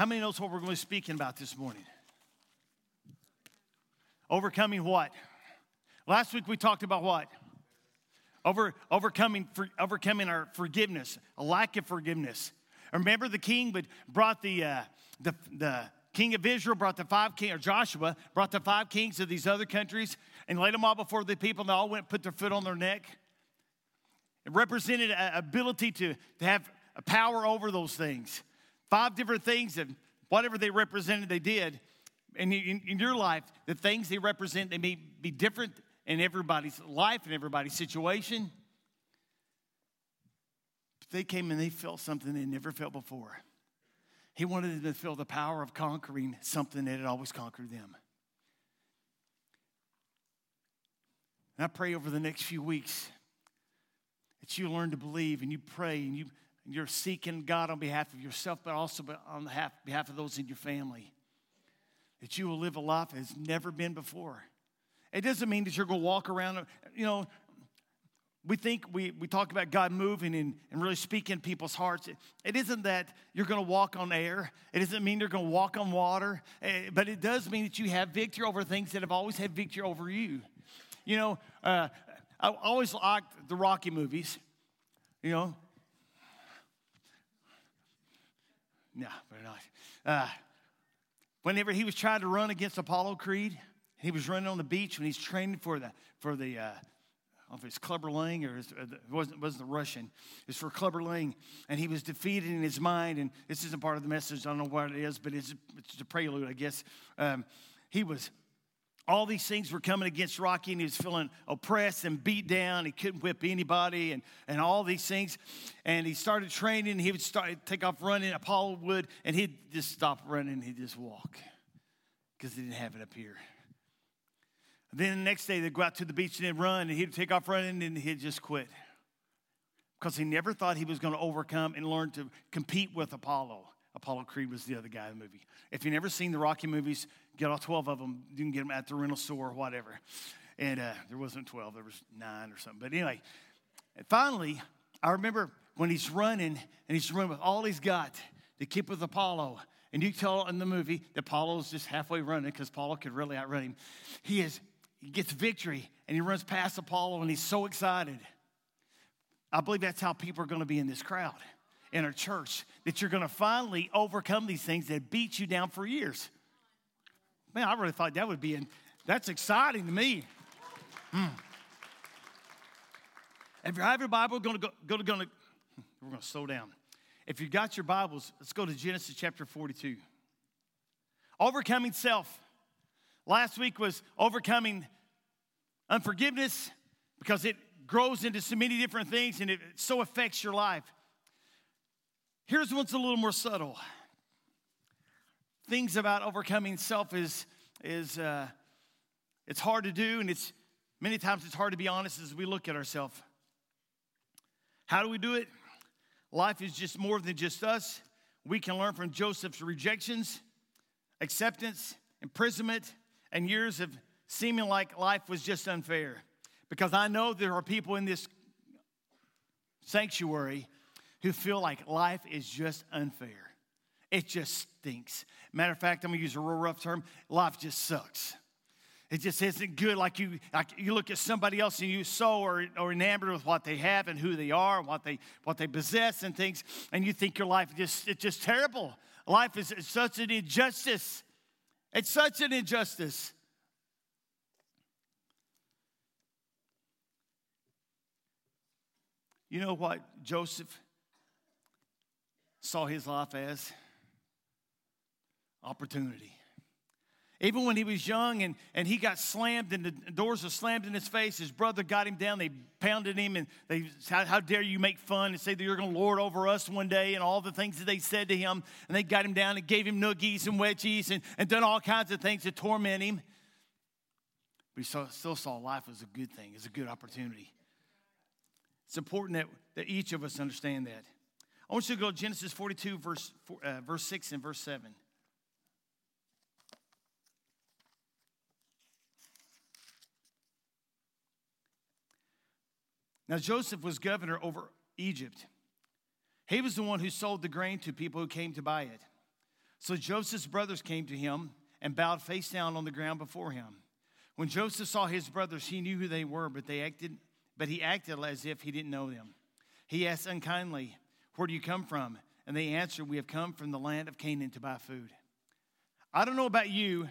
How many knows what we're going to be speaking about this morning? Overcoming what? Last week we talked about what? Over, overcoming, for, overcoming our forgiveness, a lack of forgiveness. Remember the king but brought the, uh, the, the king of Israel brought the five king, or Joshua brought the five kings of these other countries and laid them all before the people, and they all went and put their foot on their neck. It represented ability to, to have power over those things. Five different things and whatever they represented, they did. And in, in your life, the things they represent, they may be different in everybody's life and everybody's situation. But they came and they felt something they never felt before. He wanted them to feel the power of conquering something that had always conquered them. And I pray over the next few weeks that you learn to believe and you pray and you, you're seeking God on behalf of yourself, but also on behalf, of those in your family. That you will live a life as never been before. It doesn't mean that you're going to walk around, you know, we think we, we talk about God moving and, and really speaking people's hearts. It, it isn't that you're going to walk on air. It doesn't mean you're going to walk on water. Eh, but it does mean that you have victory over things that have always had victory over you. You know, uh, I always liked the Rocky movies. You know, no, but not. Uh, whenever he was trying to run against Apollo Creed, he was running on the beach when he's training for the for the uh, if it's Clubber Lang or it wasn't, wasn't the Russian. It's for Clubber Lang. And he was defeated in his mind. And this isn't part of the message. I don't know what it is, but it's, it's a prelude, I guess. Um, he was, all these things were coming against Rocky, and he was feeling oppressed and beat down. He couldn't whip anybody, and, and all these things. And he started training. He would start take off running. Apollo would, and he'd just stop running. He'd just walk because he didn't have it up here. Then the next day they'd go out to the beach and they'd run, and he'd take off running and he'd just quit. Because he never thought he was going to overcome and learn to compete with Apollo. Apollo Creed was the other guy in the movie. If you've never seen the Rocky movies, get all 12 of them. You can get them at the rental store or whatever. And uh, there wasn't 12, there was nine or something. But anyway, finally, I remember when he's running and he's running with all he's got to keep with Apollo. And you tell in the movie that Apollo's just halfway running because Apollo could really outrun him. He is he gets victory and he runs past Apollo and he's so excited. I believe that's how people are going to be in this crowd, in our church, that you're going to finally overcome these things that beat you down for years. Man, I really thought that would be, in, that's exciting to me. Hmm. If you have your Bible, we're going to go, go to, going to, we're going to slow down. If you've got your Bibles, let's go to Genesis chapter 42. Overcoming self. Last week was overcoming unforgiveness because it grows into so many different things and it so affects your life. Here's one's a little more subtle. Things about overcoming self is, is uh, it's hard to do, and it's many times it's hard to be honest as we look at ourselves. How do we do it? Life is just more than just us. We can learn from Joseph's rejections, acceptance, imprisonment, and years of seeming like life was just unfair. Because I know there are people in this sanctuary who feel like life is just unfair. It just stinks. Matter of fact, I'm gonna use a real rough term life just sucks. It just isn't good. Like you, like you look at somebody else and you so are, are enamored with what they have and who they are, and what they what they possess and things, and you think your life just it's just terrible. Life is such an injustice. It's such an injustice. You know what Joseph saw his life as? Opportunity. Even when he was young and, and he got slammed and the doors were slammed in his face, his brother got him down. They pounded him and they how, how dare you make fun and say that you're going to lord over us one day and all the things that they said to him. And they got him down and gave him noogies and wedgies and, and done all kinds of things to torment him. But he saw, still saw life as a good thing, as a good opportunity. It's important that, that each of us understand that. I want you to go to Genesis 42, verse, uh, verse 6 and verse 7. Now, Joseph was governor over Egypt. He was the one who sold the grain to people who came to buy it. So Joseph's brothers came to him and bowed face down on the ground before him. When Joseph saw his brothers, he knew who they were, but they acted, but he acted as if he didn't know them. He asked unkindly, Where do you come from? And they answered, We have come from the land of Canaan to buy food. I don't know about you.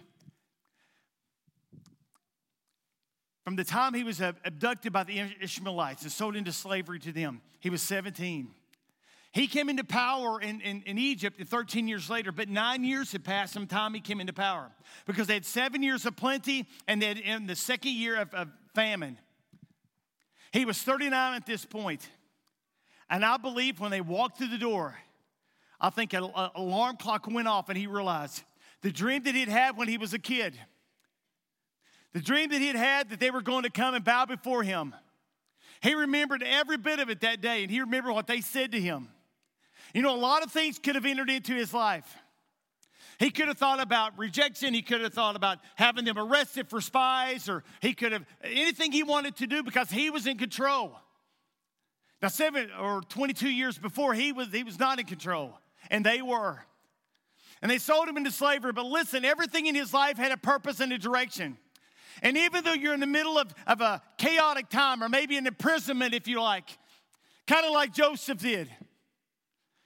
From the time he was abducted by the Ishmaelites and sold into slavery to them, he was 17. He came into power in, in, in, Egypt 13 years later, but nine years had passed from the time he came into power because they had seven years of plenty and then in the second year of, of famine. He was 39 at this point. And I believe when they walked through the door, I think an alarm clock went off and he realized the dream that he'd had when he was a kid, the dream that he'd had that they were going to come and bow before him. He remembered every bit of it that day and he remembered what they said to him. You know, a lot of things could have entered into his life. He could have thought about rejection. He could have thought about having them arrested for spies, or he could have anything he wanted to do because he was in control. Now, seven or 22 years before, he was, he was not in control, and they were. And they sold him into slavery. But listen, everything in his life had a purpose and a direction. And even though you're in the middle of, of a chaotic time, or maybe an imprisonment, if you like, kind of like Joseph did,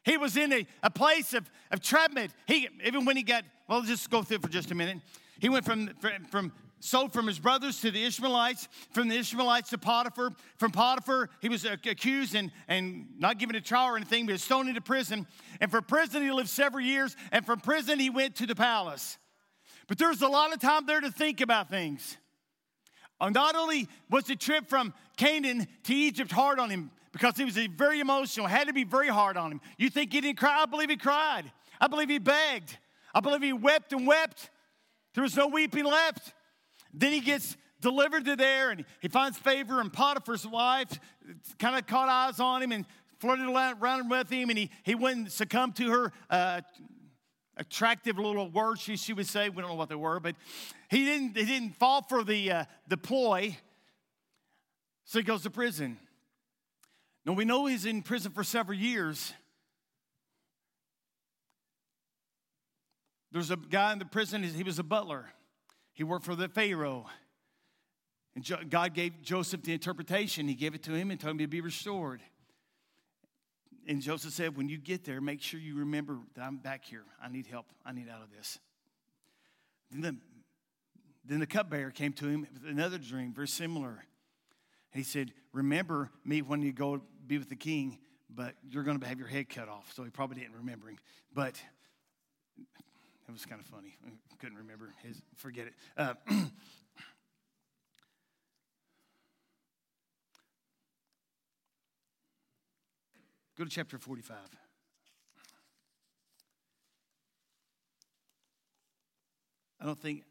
he was in a, a place of, of treatment. He, even when he got, well, let's just go through for just a minute. He went from, from, from sold from his brothers to the Ishmaelites, from the Ishmaelites to Potiphar. From Potiphar, he was uh, accused and, and not given a trial or anything, but was thrown into prison. And from prison, he lived several years. And from prison, he went to the palace. But there was a lot of time there to think about things. Not only was the trip from Canaan to Egypt hard on him, because he was very emotional, had to be very hard on him. You think he didn't cry? I believe he cried. I believe he begged. I believe he wept and wept. There was no weeping left. Then he gets delivered to there and he finds favor, and Potiphar's wife kind of caught eyes on him and flirted around with him, and he, he went and succumbed to her. Uh, attractive little words she, she would say. We don't know what they were, but he didn't, he didn't fall for the, uh, the ploy. So he goes to prison. Now, we know he's in prison for several years. There's a guy in the prison, he was a butler. He worked for the Pharaoh. And God gave Joseph the interpretation. He gave it to him and told him to be restored. And Joseph said, When you get there, make sure you remember that I'm back here. I need help. I need out of this. Then the, then the cupbearer came to him with another dream, very similar. He said, Remember me when you go be with the king, but you're going to have your head cut off. So he probably didn't remember him. But it was kind of funny. I couldn't remember his, forget it. Uh, go to chapter 45. I don't think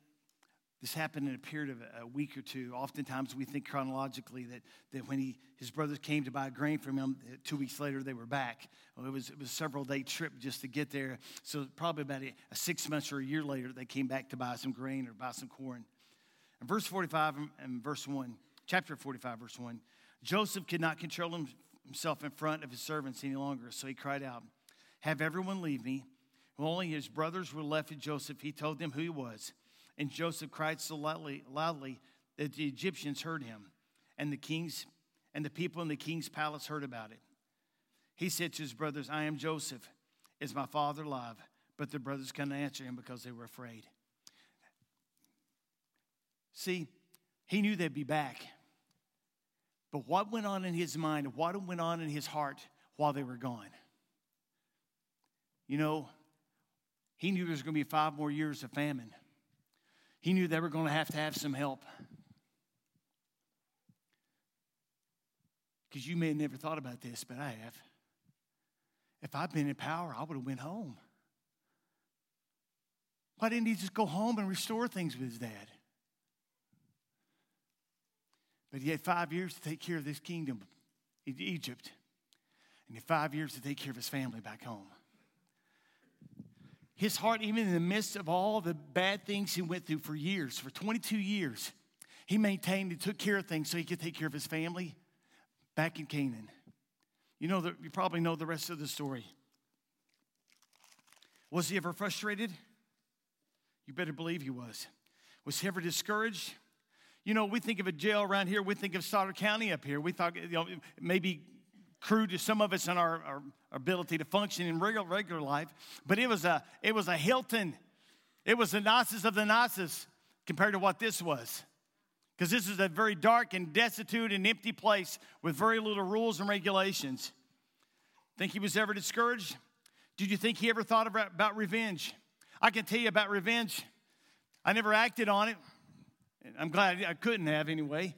this happened in a period of a week or two. Oftentimes we think chronologically that, that when he, his brothers came to buy grain from him, two weeks later they were back. Well, it, was, it was a several day trip just to get there. So probably about a, a six months or a year later, they came back to buy some grain or buy some corn. In verse 45 and verse 1, chapter 45, verse 1, Joseph could not control himself in front of his servants any longer. So he cried out, Have everyone leave me. When only his brothers were left with Joseph, he told them who he was and Joseph cried so loudly, loudly that the Egyptians heard him, and the kings and the people in the king's palace heard about it. He said to his brothers, I am Joseph. Is my father alive? But the brothers couldn't answer him because they were afraid. See, he knew they'd be back. But what went on in his mind, what went on in his heart while they were gone? You know, he knew there was going to be five more years of famine he knew they were going to have to have some help. Because you may have never thought about this, but I have. If I'd been in power, I would have went home. Why didn't he just go home and restore things with his dad? But he had five years to take care of this kingdom, in Egypt, and he had five years to take care of his family back home his heart, even in the midst of all the bad things he went through for years, for 22 years, he maintained and took care of things so he could take care of his family back in Canaan. You know, the, you probably know the rest of the story. Was he ever frustrated? You better believe he was. Was he ever discouraged? You know, we think of a jail around here, we think of Stoddard County up here. We thought, you know, maybe crude to some of us in our, our ability to function in regular, regular life, but it was a it was a Hilton. It was the nicest of the nicest compared to what this was. Because this is a very dark and destitute and empty place with very little rules and regulations. Think he was ever discouraged? Did you think he ever thought about revenge? I can tell you about revenge. I never acted on it. I'm glad I couldn't have anyway.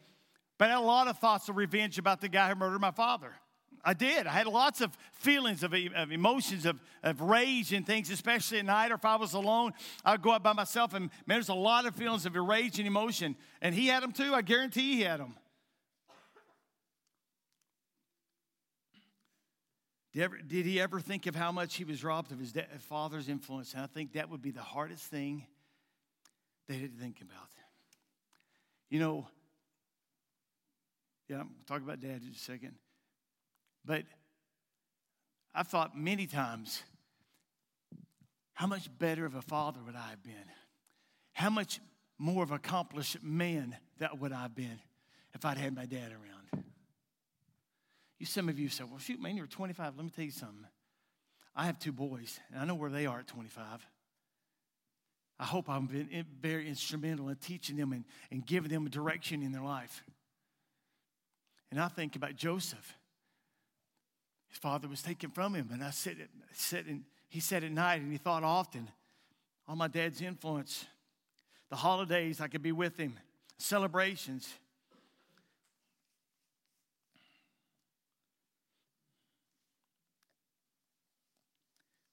But I had a lot of thoughts of revenge about the guy who murdered my father. I did. I had lots of feelings of, of emotions of, of rage and things, especially at night or if I was alone. I'd go out by myself and man, there's a lot of feelings of rage and emotion. And he had them too. I guarantee he had them. Did, ever, did he ever think of how much he was robbed of his father's influence? And I think that would be the hardest thing they didn't think about. You know, yeah, I'm talk about dad in a second. But I've thought many times, how much better of a father would I have been? How much more of an accomplished man that would I have been if I'd had my dad around? You, some of you say, well, shoot, man, you're 25. Let me tell you something. I have two boys, and I know where they are at 25. I hope I've been very instrumental in teaching them and, and giving them a direction in their life. And I think about Joseph. His father was taken from him, and I said, said and he said at night, and he thought often on my dad's influence. The holidays, I could be with him, celebrations.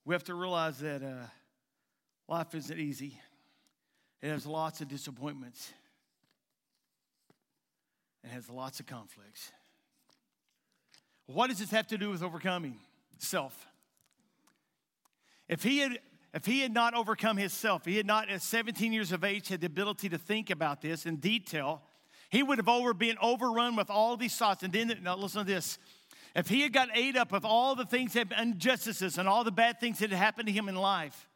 We have to realize that uh, life isn't easy. It has lots of disappointments. It has lots of conflicts. What does this have to do with overcoming self? If he had if he had not overcome his self, he had not at 17 years of age had the ability to think about this in detail, he would have over been overrun with all these thoughts. And then now listen to this. If he had got ate up with all the things that injustices and all the bad things that had happened to him in life,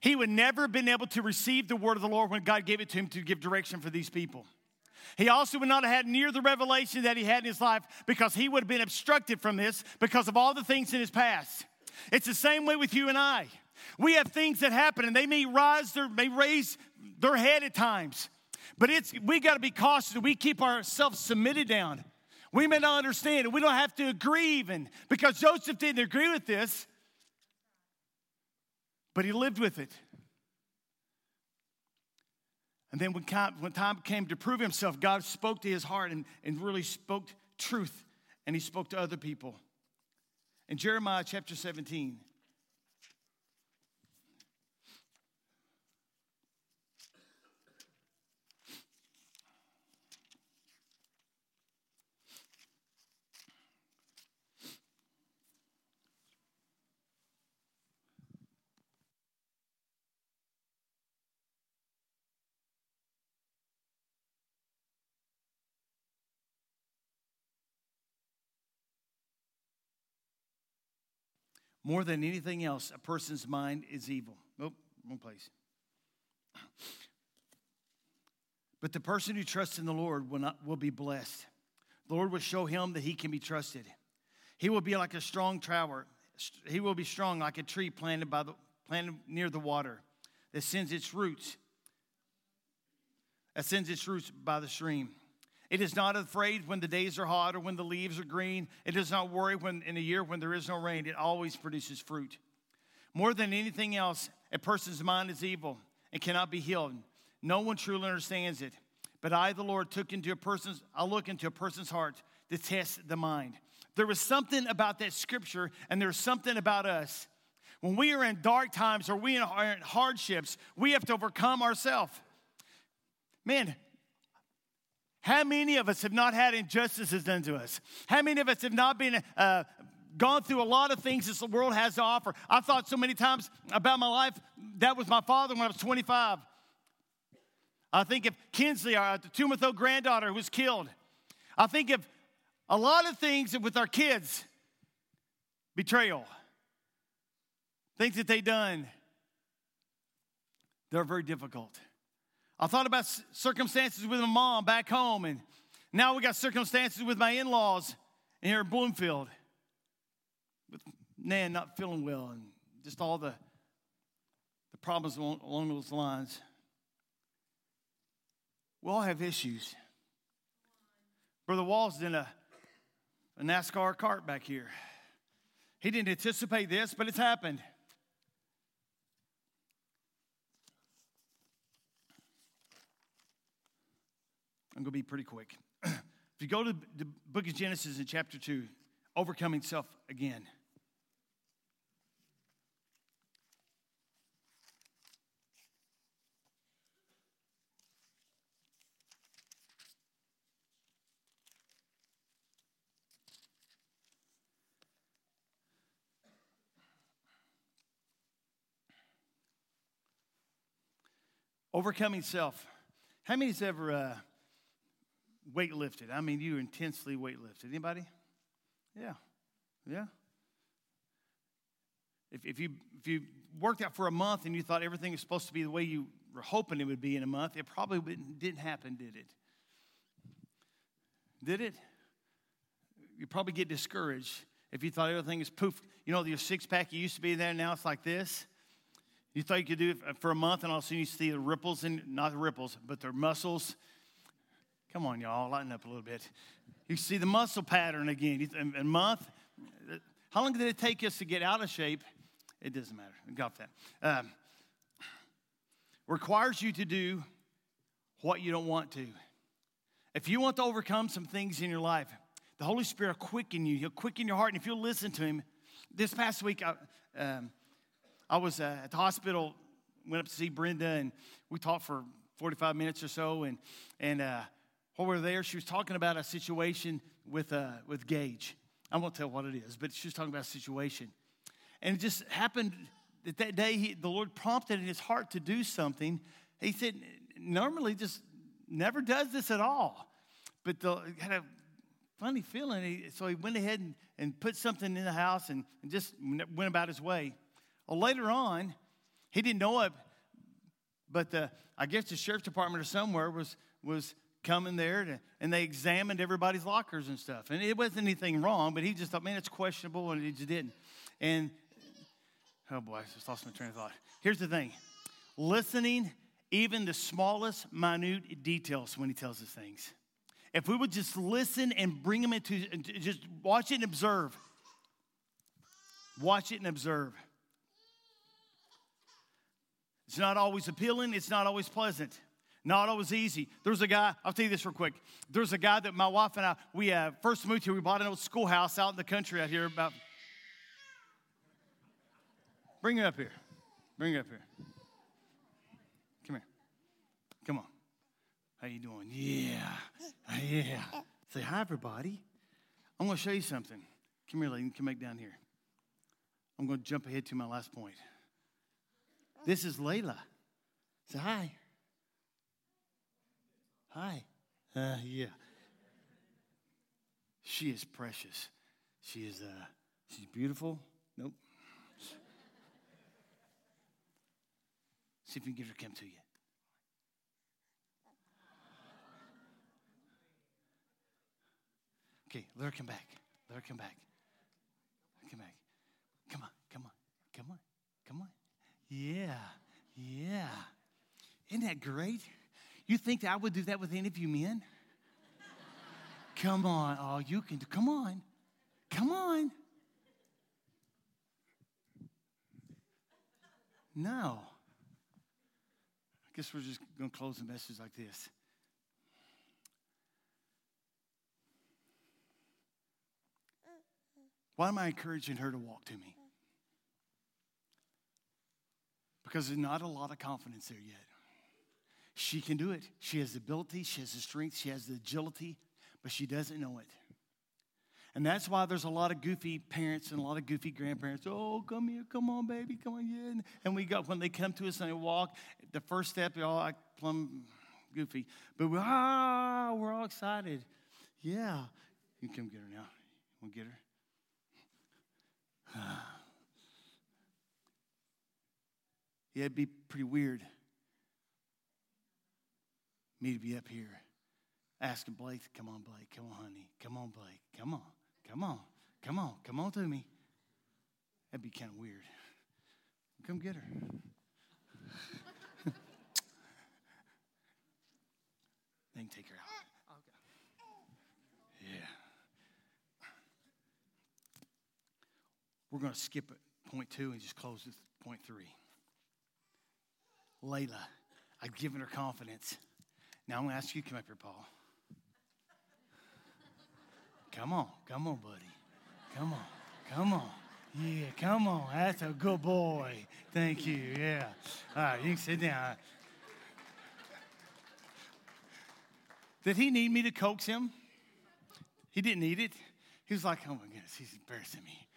he would never have been able to receive the word of the Lord when God gave it to him to give direction for these people. He also would not have had near the revelation that he had in his life because he would have been obstructed from this because of all the things in his past. It's the same way with you and I. We have things that happen and they may rise their, may raise their head at times. But it's we got to be cautious we keep ourselves submitted down. We may not understand it. We don't have to agree even because Joseph didn't agree with this, but he lived with it. And then when time came to prove himself, God spoke to his heart and, and really spoke truth, and he spoke to other people. In Jeremiah chapter 17, More than anything else, a person's mind is evil. Nope, wrong place. But the person who trusts in the Lord will, not, will be blessed. The Lord will show him that he can be trusted. He will be like a strong tower. He will be strong like a tree planted, by the, planted near the water that sends its roots, that sends its roots by the stream. It is not afraid when the days are hot or when the leaves are green. It does not worry when in a year when there is no rain. It always produces fruit. More than anything else, a person's mind is evil and cannot be healed. No one truly understands it. But I, the Lord, took into a person's, I look into a person's heart to test the mind. There was something about that scripture, and there's something about us. When we are in dark times or we are in hardships, we have to overcome ourselves. Man, how many of us have not had injustices done to us? How many of us have not been uh, gone through a lot of things this world has to offer? I've thought so many times about my life. That was my father when I was 25. I think of Kinsley, our Tumatho granddaughter who was killed. I think of a lot of things with our kids betrayal. things that they done, they're very difficult. I thought about circumstances with my mom back home, and now we got circumstances with my in laws here in Bloomfield. With Nan not feeling well, and just all the, the problems along, those lines. We all have issues. Brother Wall's in a, a NASCAR cart back here. He didn't anticipate this, but it's happened. I'm going to be pretty quick. if you go to the book of Genesis in chapter 2, overcoming self again. Overcoming self. How many's ever uh, weightlifted? I mean, you intensely weight lifted. Anybody? Yeah. Yeah. If, if, you, if you worked out for a month and you thought everything was supposed to be the way you were hoping it would be in a month, it probably didn't happen, did it? Did it? You probably get discouraged if you thought everything is poof. You know, your six pack you used to be there, now it's like this. You thought you could do it for a month, and all of a sudden you see the ripples, and not the ripples, but their muscles. Come on, y'all, lighten up a little bit. You see the muscle pattern again. A month. How long did it take us to get out of shape? It doesn't matter. Got that. Um, requires you to do what you don't want to. If you want to overcome some things in your life, the Holy Spirit will quicken you. He'll quicken your heart. And if you'll listen to Him, this past week, I, um, I was uh, at the hospital, went up to see Brenda, and we talked for 45 minutes or so. And, and uh, while we there, she was talking about a situation with, uh, with Gage. I won't tell what it is, but she was talking about a situation. And it just happened that that day, he, the Lord prompted in his heart to do something. He said, normally just never does this at all. But the, had a funny feeling. so he went ahead and, and put something in the house and, and just went about his way. Well, later on, he didn't know it, but the, I guess the sheriff's department or somewhere was, was coming there to, and they examined everybody's lockers and stuff. And it wasn't anything wrong, but he just thought, man, it's questionable, and he just didn't. And, oh boy, I just lost my train of thought. Here's the thing listening, even the smallest, minute details when he tells us things. If we would just listen and bring them into, just watch it and observe. Watch it and observe. It's not always appealing, it's not always pleasant, not always easy. There's a guy, I'll tell you this real quick. There's a guy that my wife and I, we uh, first moved here, we bought an old schoolhouse out in the country out here about. Bring it up here. Bring it up here. Come here. Come on. How you doing? Yeah. Yeah. Say hi, everybody. I'm going to show you something. Come here, lady. Come back down here. I'm going to jump ahead to my last point. This is Layla. Say hi. Hi. Uh, yeah. She is precious. She is uh she's beautiful. Nope. See if we can get her come to you. Okay, let her come back. Let her come back. Come back. Come on, come on, come on, come on. Yeah, yeah. Isn't that great? You think that I would do that with any of you men? come on. Oh, you can do. Come on. Come on. No. I guess we're just going to close the message like this. Why am I encouraging her to walk to me? because there's not a lot of confidence there yet. She can do it. She has the ability, she has the strength, she has the agility, but she doesn't know it. And that's why there's a lot of goofy parents and a lot of goofy grandparents. Oh, come here, come on, baby, come on, yeah. And we got when they come to us and they walk, the first step, we all like plumb goofy. But we ah, we're all excited. Yeah. You can come get her now. We'll get her. Yeah, it'd be pretty weird me to be up here asking Blake, come on, Blake, come on, honey, come on, Blake, come on, come on, come on, come on to me. That'd be kind of weird. Come get her. they take her out. Yeah. We're going to skip point two and just close with point three. Layla, I've given her confidence. Now I'm going to ask you to come up here, Paul. Come on, come on, buddy. Come on, come on. Yeah, come on. That's a good boy. Thank you. Yeah. All right, you can sit down. Did he need me to coax him? He didn't need it. He was like, oh my goodness, he's embarrassing me.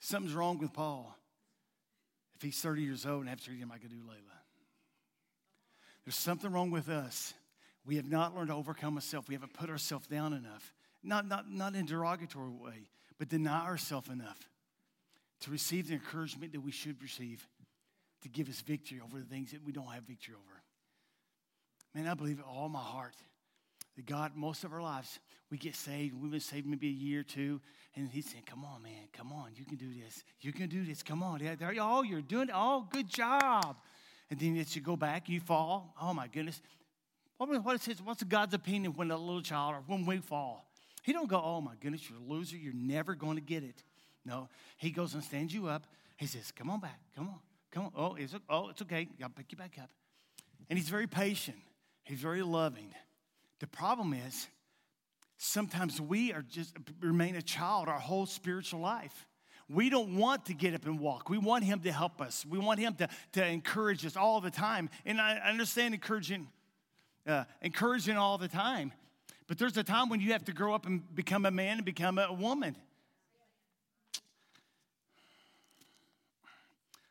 Something's wrong with Paul. If he's 30 years old and have treated him like I do Layla. There's something wrong with us. We have not learned to overcome ourselves. We haven't put ourselves down enough. Not, not, not in a derogatory way, but deny ourselves enough to receive the encouragement that we should receive to give us victory over the things that we don't have victory over. Man, I believe it all my heart that God, most of our lives, we get saved. We've been saved maybe a year or two, and He's saying, "Come on, man, come on, you can do this. You can do this. Come on, oh, you're doing it. Oh, good job." And then as you go back, you fall. Oh my goodness, what, what is his, what's God's opinion when a little child or when we fall? He don't go, "Oh my goodness, you're a loser. You're never going to get it." No, He goes and stands you up. He says, "Come on back. Come on. Come on. Oh, it's, oh, it's okay. I'll pick you back up." And He's very patient. He's very loving. The problem is, sometimes we are just remain a child our whole spiritual life. We don't want to get up and walk. We want him to help us. We want him to, to encourage us all the time. And I understand encouraging, uh, encouraging all the time. But there's a time when you have to grow up and become a man and become a woman.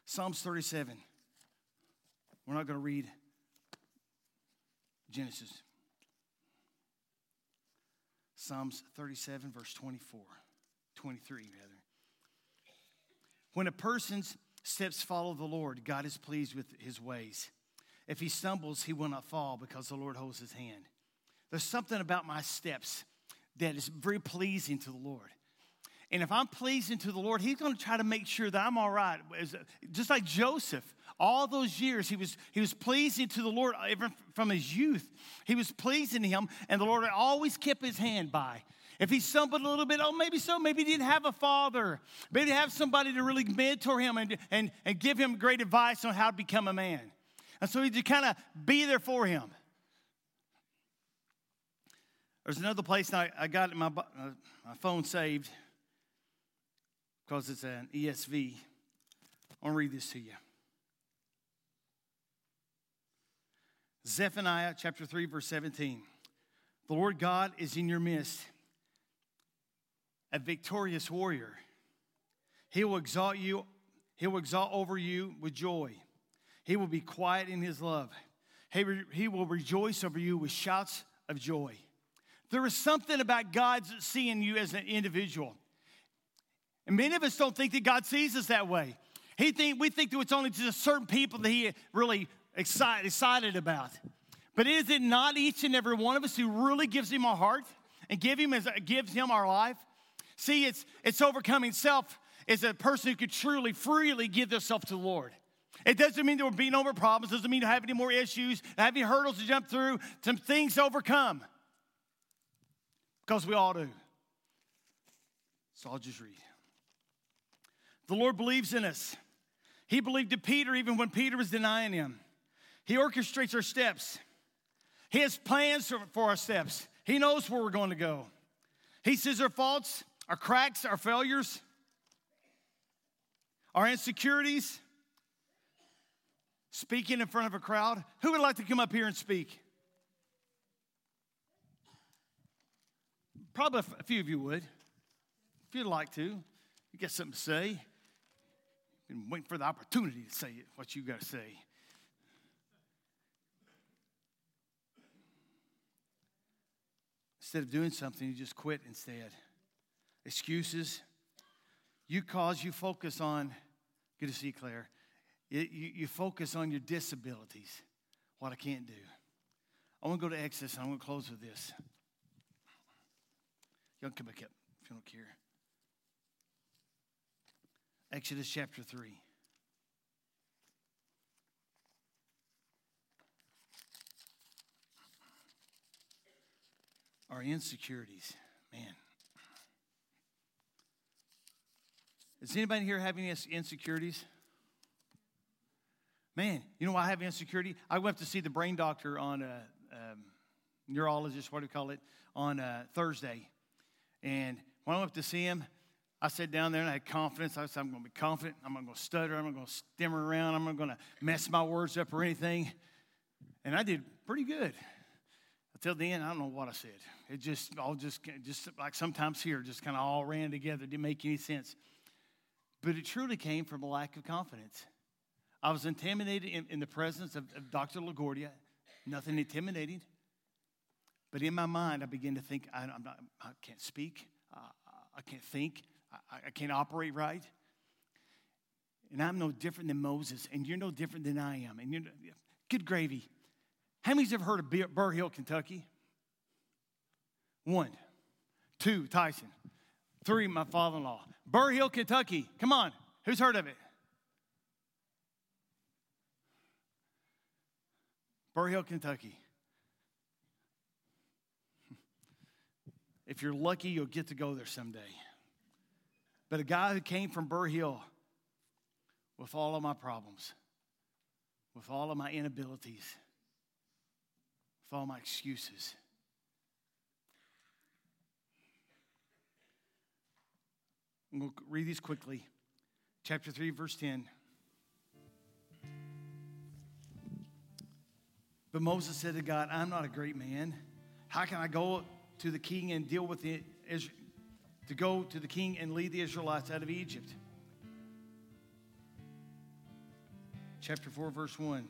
Psalms 37. We're not going to read Genesis. Psalms 37, verse 24, 23, rather. When a person's steps follow the Lord, God is pleased with his ways. If he stumbles, he will not fall because the Lord holds his hand. There's something about my steps that is very pleasing to the Lord. And if I'm pleasing to the Lord, He's going to try to make sure that I'm all right. Just like Joseph, all those years he was he was pleasing to the Lord even from his youth. He was pleasing to Him, and the Lord always kept His hand by. If he stumbled a little bit, oh, maybe so. Maybe he didn't have a father. Maybe he have somebody to really mentor him and, and, and give him great advice on how to become a man. And so he just kind of be there for him. There's another place I, I got my, uh, my phone saved because it's an ESV. I want to read this to you. Zephaniah chapter 3, verse 17. The Lord God is in your midst a victorious warrior. He will exalt you, he will exalt over you with joy. He will be quiet in his love. He, re, he will rejoice over you with shouts of joy. There is something about God's seeing you as an individual. And many of us don't think that God sees us that way. He think, we think that it's only just certain people that He really excited, excited about. But is it not each and every one of us who really gives Him our heart and give him, gives Him our life? See, it's, it's overcoming self is a person who could truly, freely give themselves to the Lord. It doesn't mean there will be no more problems, doesn't mean to have any more issues, have any hurdles to jump through, some things to overcome. Because we all do. So I'll just read. The Lord believes in us. He believed in Peter even when Peter was denying him. He orchestrates our steps. He has plans for our steps. He knows where we're going to go. He sees our faults our cracks, our failures, our insecurities, speaking in front of a crowd. Who would like to come up here and speak? Probably a few of you would. If you'd like to, you got something to say. Been waiting for the opportunity to say it, what you got to say. Instead of doing something, you just quit instead excuses. you cause you focus on, good to see Claire. You, you, you focus on your disabilities, what I can't do. I want to go to Exodus and I'm going to close with this. Y'all come back up if you don't care. Exodus chapter 3. Our insecurities, man. Does anybody here have any insecurities? Man, you know why I have insecurity? I went to see the brain doctor on a um, neurologist, what do you call it, on uh, Thursday. And when I went to see him, I sat down there and I had confidence. I said, I'm going to be confident. I'm not going to stutter. I'm not going to stammer around. I'm not going to mess my words up or anything. And I did pretty good. Until the end, I don't know what I said. It just all just, just like sometimes here, just kind of all ran together. Didn't make any sense. But it truly came from a lack of confidence. I was intimidated in, in the presence of, of Dr. LaGuardia. Nothing intimidating. But in my mind, I began to think, I, am not, I can't speak. Uh, I can't think. I, I can't operate right. And I'm no different than Moses, and you're no different than I am. And you're good gravy. How many's ever heard of Burr Hill, Kentucky? One. Two, Tyson. Three, my father in law. Burr Hill, Kentucky. Come on. Who's heard of it? Burr Hill, Kentucky. If you're lucky, you'll get to go there someday. But a guy who came from Burr Hill with all of my problems, with all of my inabilities, with all my excuses. I'm going to read these quickly. Chapter 3, verse 10. But Moses said to God, I'm not a great man. How can I go to the king and deal with the to go to the king and lead the Israelites out of Egypt? Chapter 4, verse 1.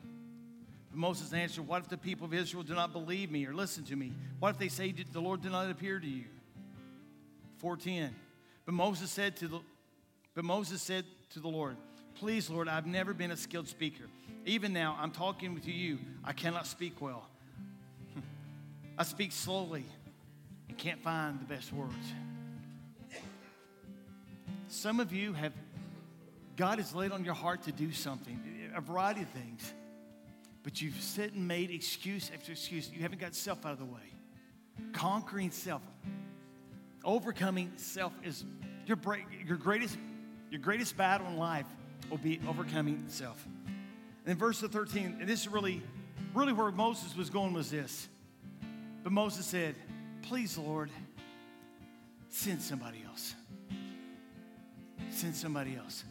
But Moses answered, What if the people of Israel do not believe me or listen to me? What if they say the Lord did not appear to you? 410. But Moses said to the but Moses said to the Lord, Please, Lord, I've never been a skilled speaker. Even now, I'm talking with you. I cannot speak well. I speak slowly and can't find the best words. Some of you have, God has laid on your heart to do something, a variety of things, but you've sit and made excuse after excuse. You haven't got self out of the way. Conquering self, overcoming self is your, break, your, greatest, your greatest battle in life will be overcoming self. And in verse 13, and this is really, really where Moses was going was this. But Moses said, Please, Lord, send somebody else. Send somebody else.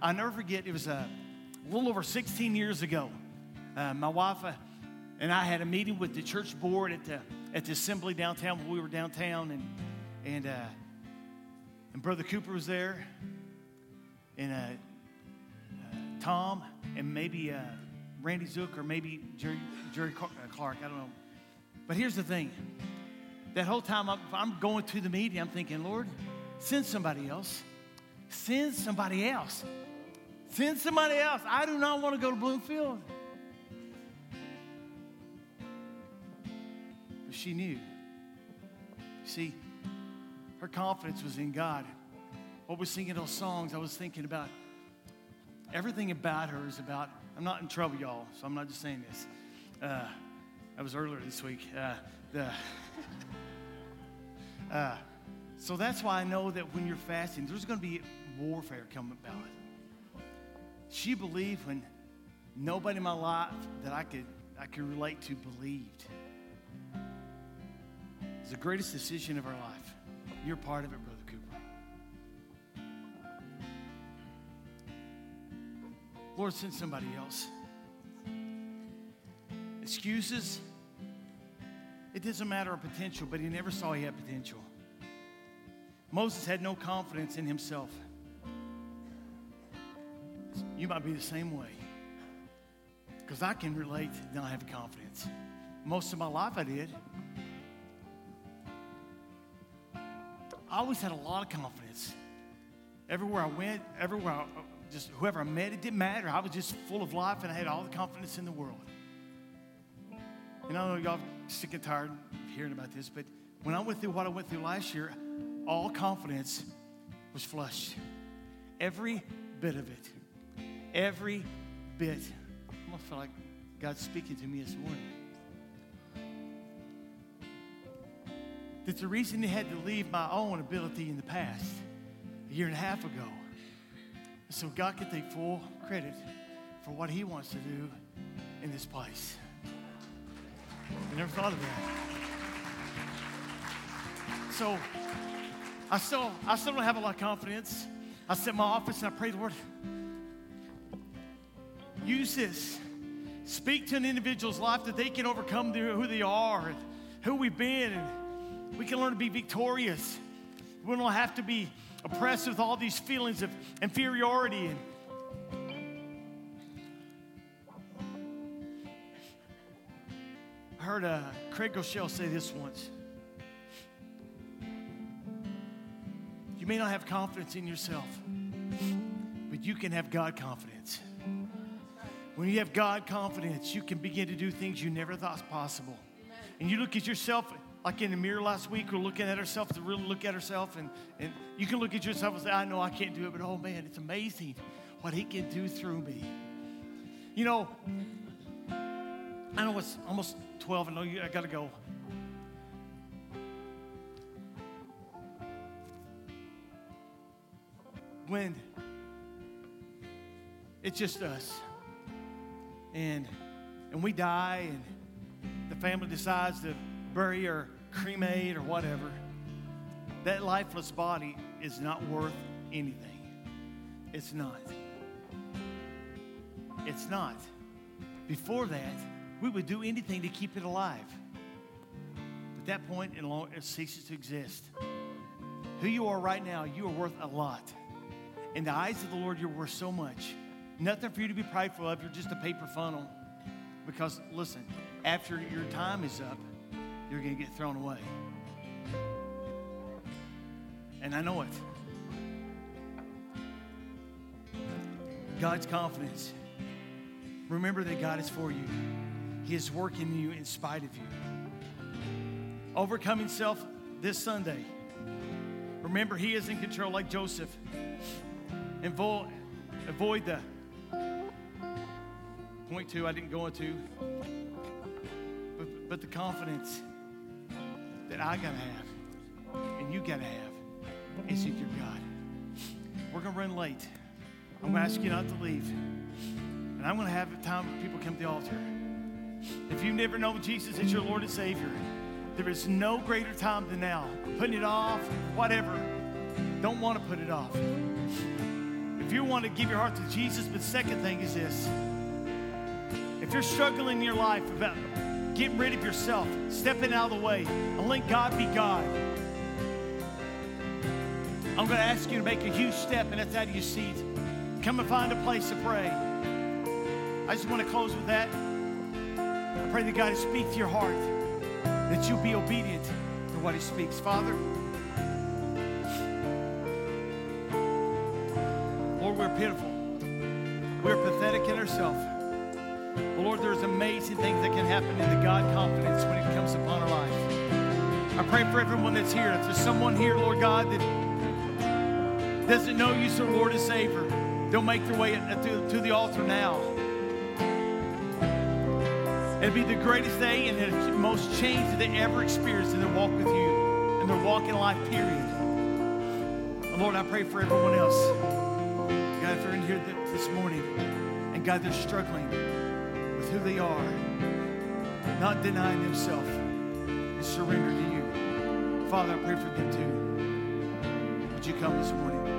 I'll never forget, it was a little over 16 years ago. Uh, my wife uh, and I had a meeting with the church board at the, at the assembly downtown when we were downtown, and, and, uh, and Brother Cooper was there, and uh, uh Tom, and maybe uh, Randy Zook, or maybe Jerry, Jerry Clark, I don't know. But here's the thing that whole time I'm, I'm going to the meeting, I'm thinking, Lord, send somebody else. Send somebody else. Send somebody else. I do not want to go to Bloomfield. But she knew. See, her confidence was in God. What was singing those songs, I was thinking about everything about her is about, I'm not in trouble, y'all, so I'm not just saying this. Uh, that was earlier this week. Uh, the, uh, so that's why I know that when you're fasting, there's going to be warfare coming about. She believed when nobody in my life that I could I could relate to believed. It's the greatest decision of our life. You're part of it, Brother Cooper. Lord, send somebody else. Excuses, it doesn't matter of potential, but he never saw he had potential. Moses had no confidence in himself. You might be the same way. Because I can relate then I have confidence. Most of my life I did. I always had a lot of confidence. everywhere I went, everywhere, I, just whoever I met, it didn't matter. I was just full of life and I had all the confidence in the world. And I know y'all sick and tired of hearing about this, but when I went through what I went through last year, all confidence was flushed. Every bit of it. Every bit. I almost feel like God's speaking to me this morning. That the reason He had to leave my own ability in the past, a year and a half ago, so God can take full credit for what He wants to do in this place. I never thought of that. So I still, I still don't have a lot of confidence. I sit in my office and I pray, Lord, use this. Speak to an individual's life that they can overcome who they are and who we've been, and we can learn to be victorious. We don't have to be oppressed with all these feelings of inferiority and I heard uh, Craig Groeschel say this once. You may not have confidence in yourself, but you can have God confidence. When you have God confidence, you can begin to do things you never thought possible. And you look at yourself like in the mirror last week, we're looking at ourselves to really look at ourselves, and, and you can look at yourself and say, I know I can't do it, but oh man, it's amazing what He can do through me. You know, I know it's almost 12. I know you, I got to go. When it's just us, and and we die, and the family decides to bury or cremate or whatever, that lifeless body is not worth anything. It's not. It's not. Before that, we would do anything to keep it alive. At that point, it ceases to exist. Who you are right now, you are worth a lot. In the eyes of the Lord, you're worth so much. Nothing for you to be prideful of. You're just a paper funnel. Because, listen, after your time is up, you're going to get thrown away. And I know it. God's confidence. Remember that God is for you. He is working you in spite of you. Overcoming self this Sunday. Remember, He is in control like Joseph. And avoid the point two I didn't go into, but, but the confidence that I got to have and you got to have is in your God. We're to run late. I'm to ask you not to leave. And I'm to have a time when people come to the altar. If you've never known Jesus as your Lord and Savior, there is no greater time than now. Putting it off, whatever. Don't want to put it off. If you want to give your heart to Jesus, but second thing is this. If you're struggling in your life about getting rid of yourself, stepping out of the way, and let God be God, I'm going to ask you to make a huge step, and that's out of your seat. Come and find a place to pray. I just want to close with that. I pray that God will speak to your heart, that you'll be obedient to what He speaks. Father, Lord, we're pitiful. We're pathetic in ourselves. But Lord, there's amazing things that can happen in the God confidence when it comes upon our life. I pray for everyone that's here. If there's someone here, Lord God, that doesn't know you as Lord and Savior, they'll make their way to, to the altar now. It'll be the greatest day and the most change that they ever experienced in their walk with you and their walk in life, period. And Lord, I pray for everyone else. God, if they're in here this morning and God, they're struggling who they are, not denying themselves and surrender to you. Father, I pray for them too. Would you come this morning?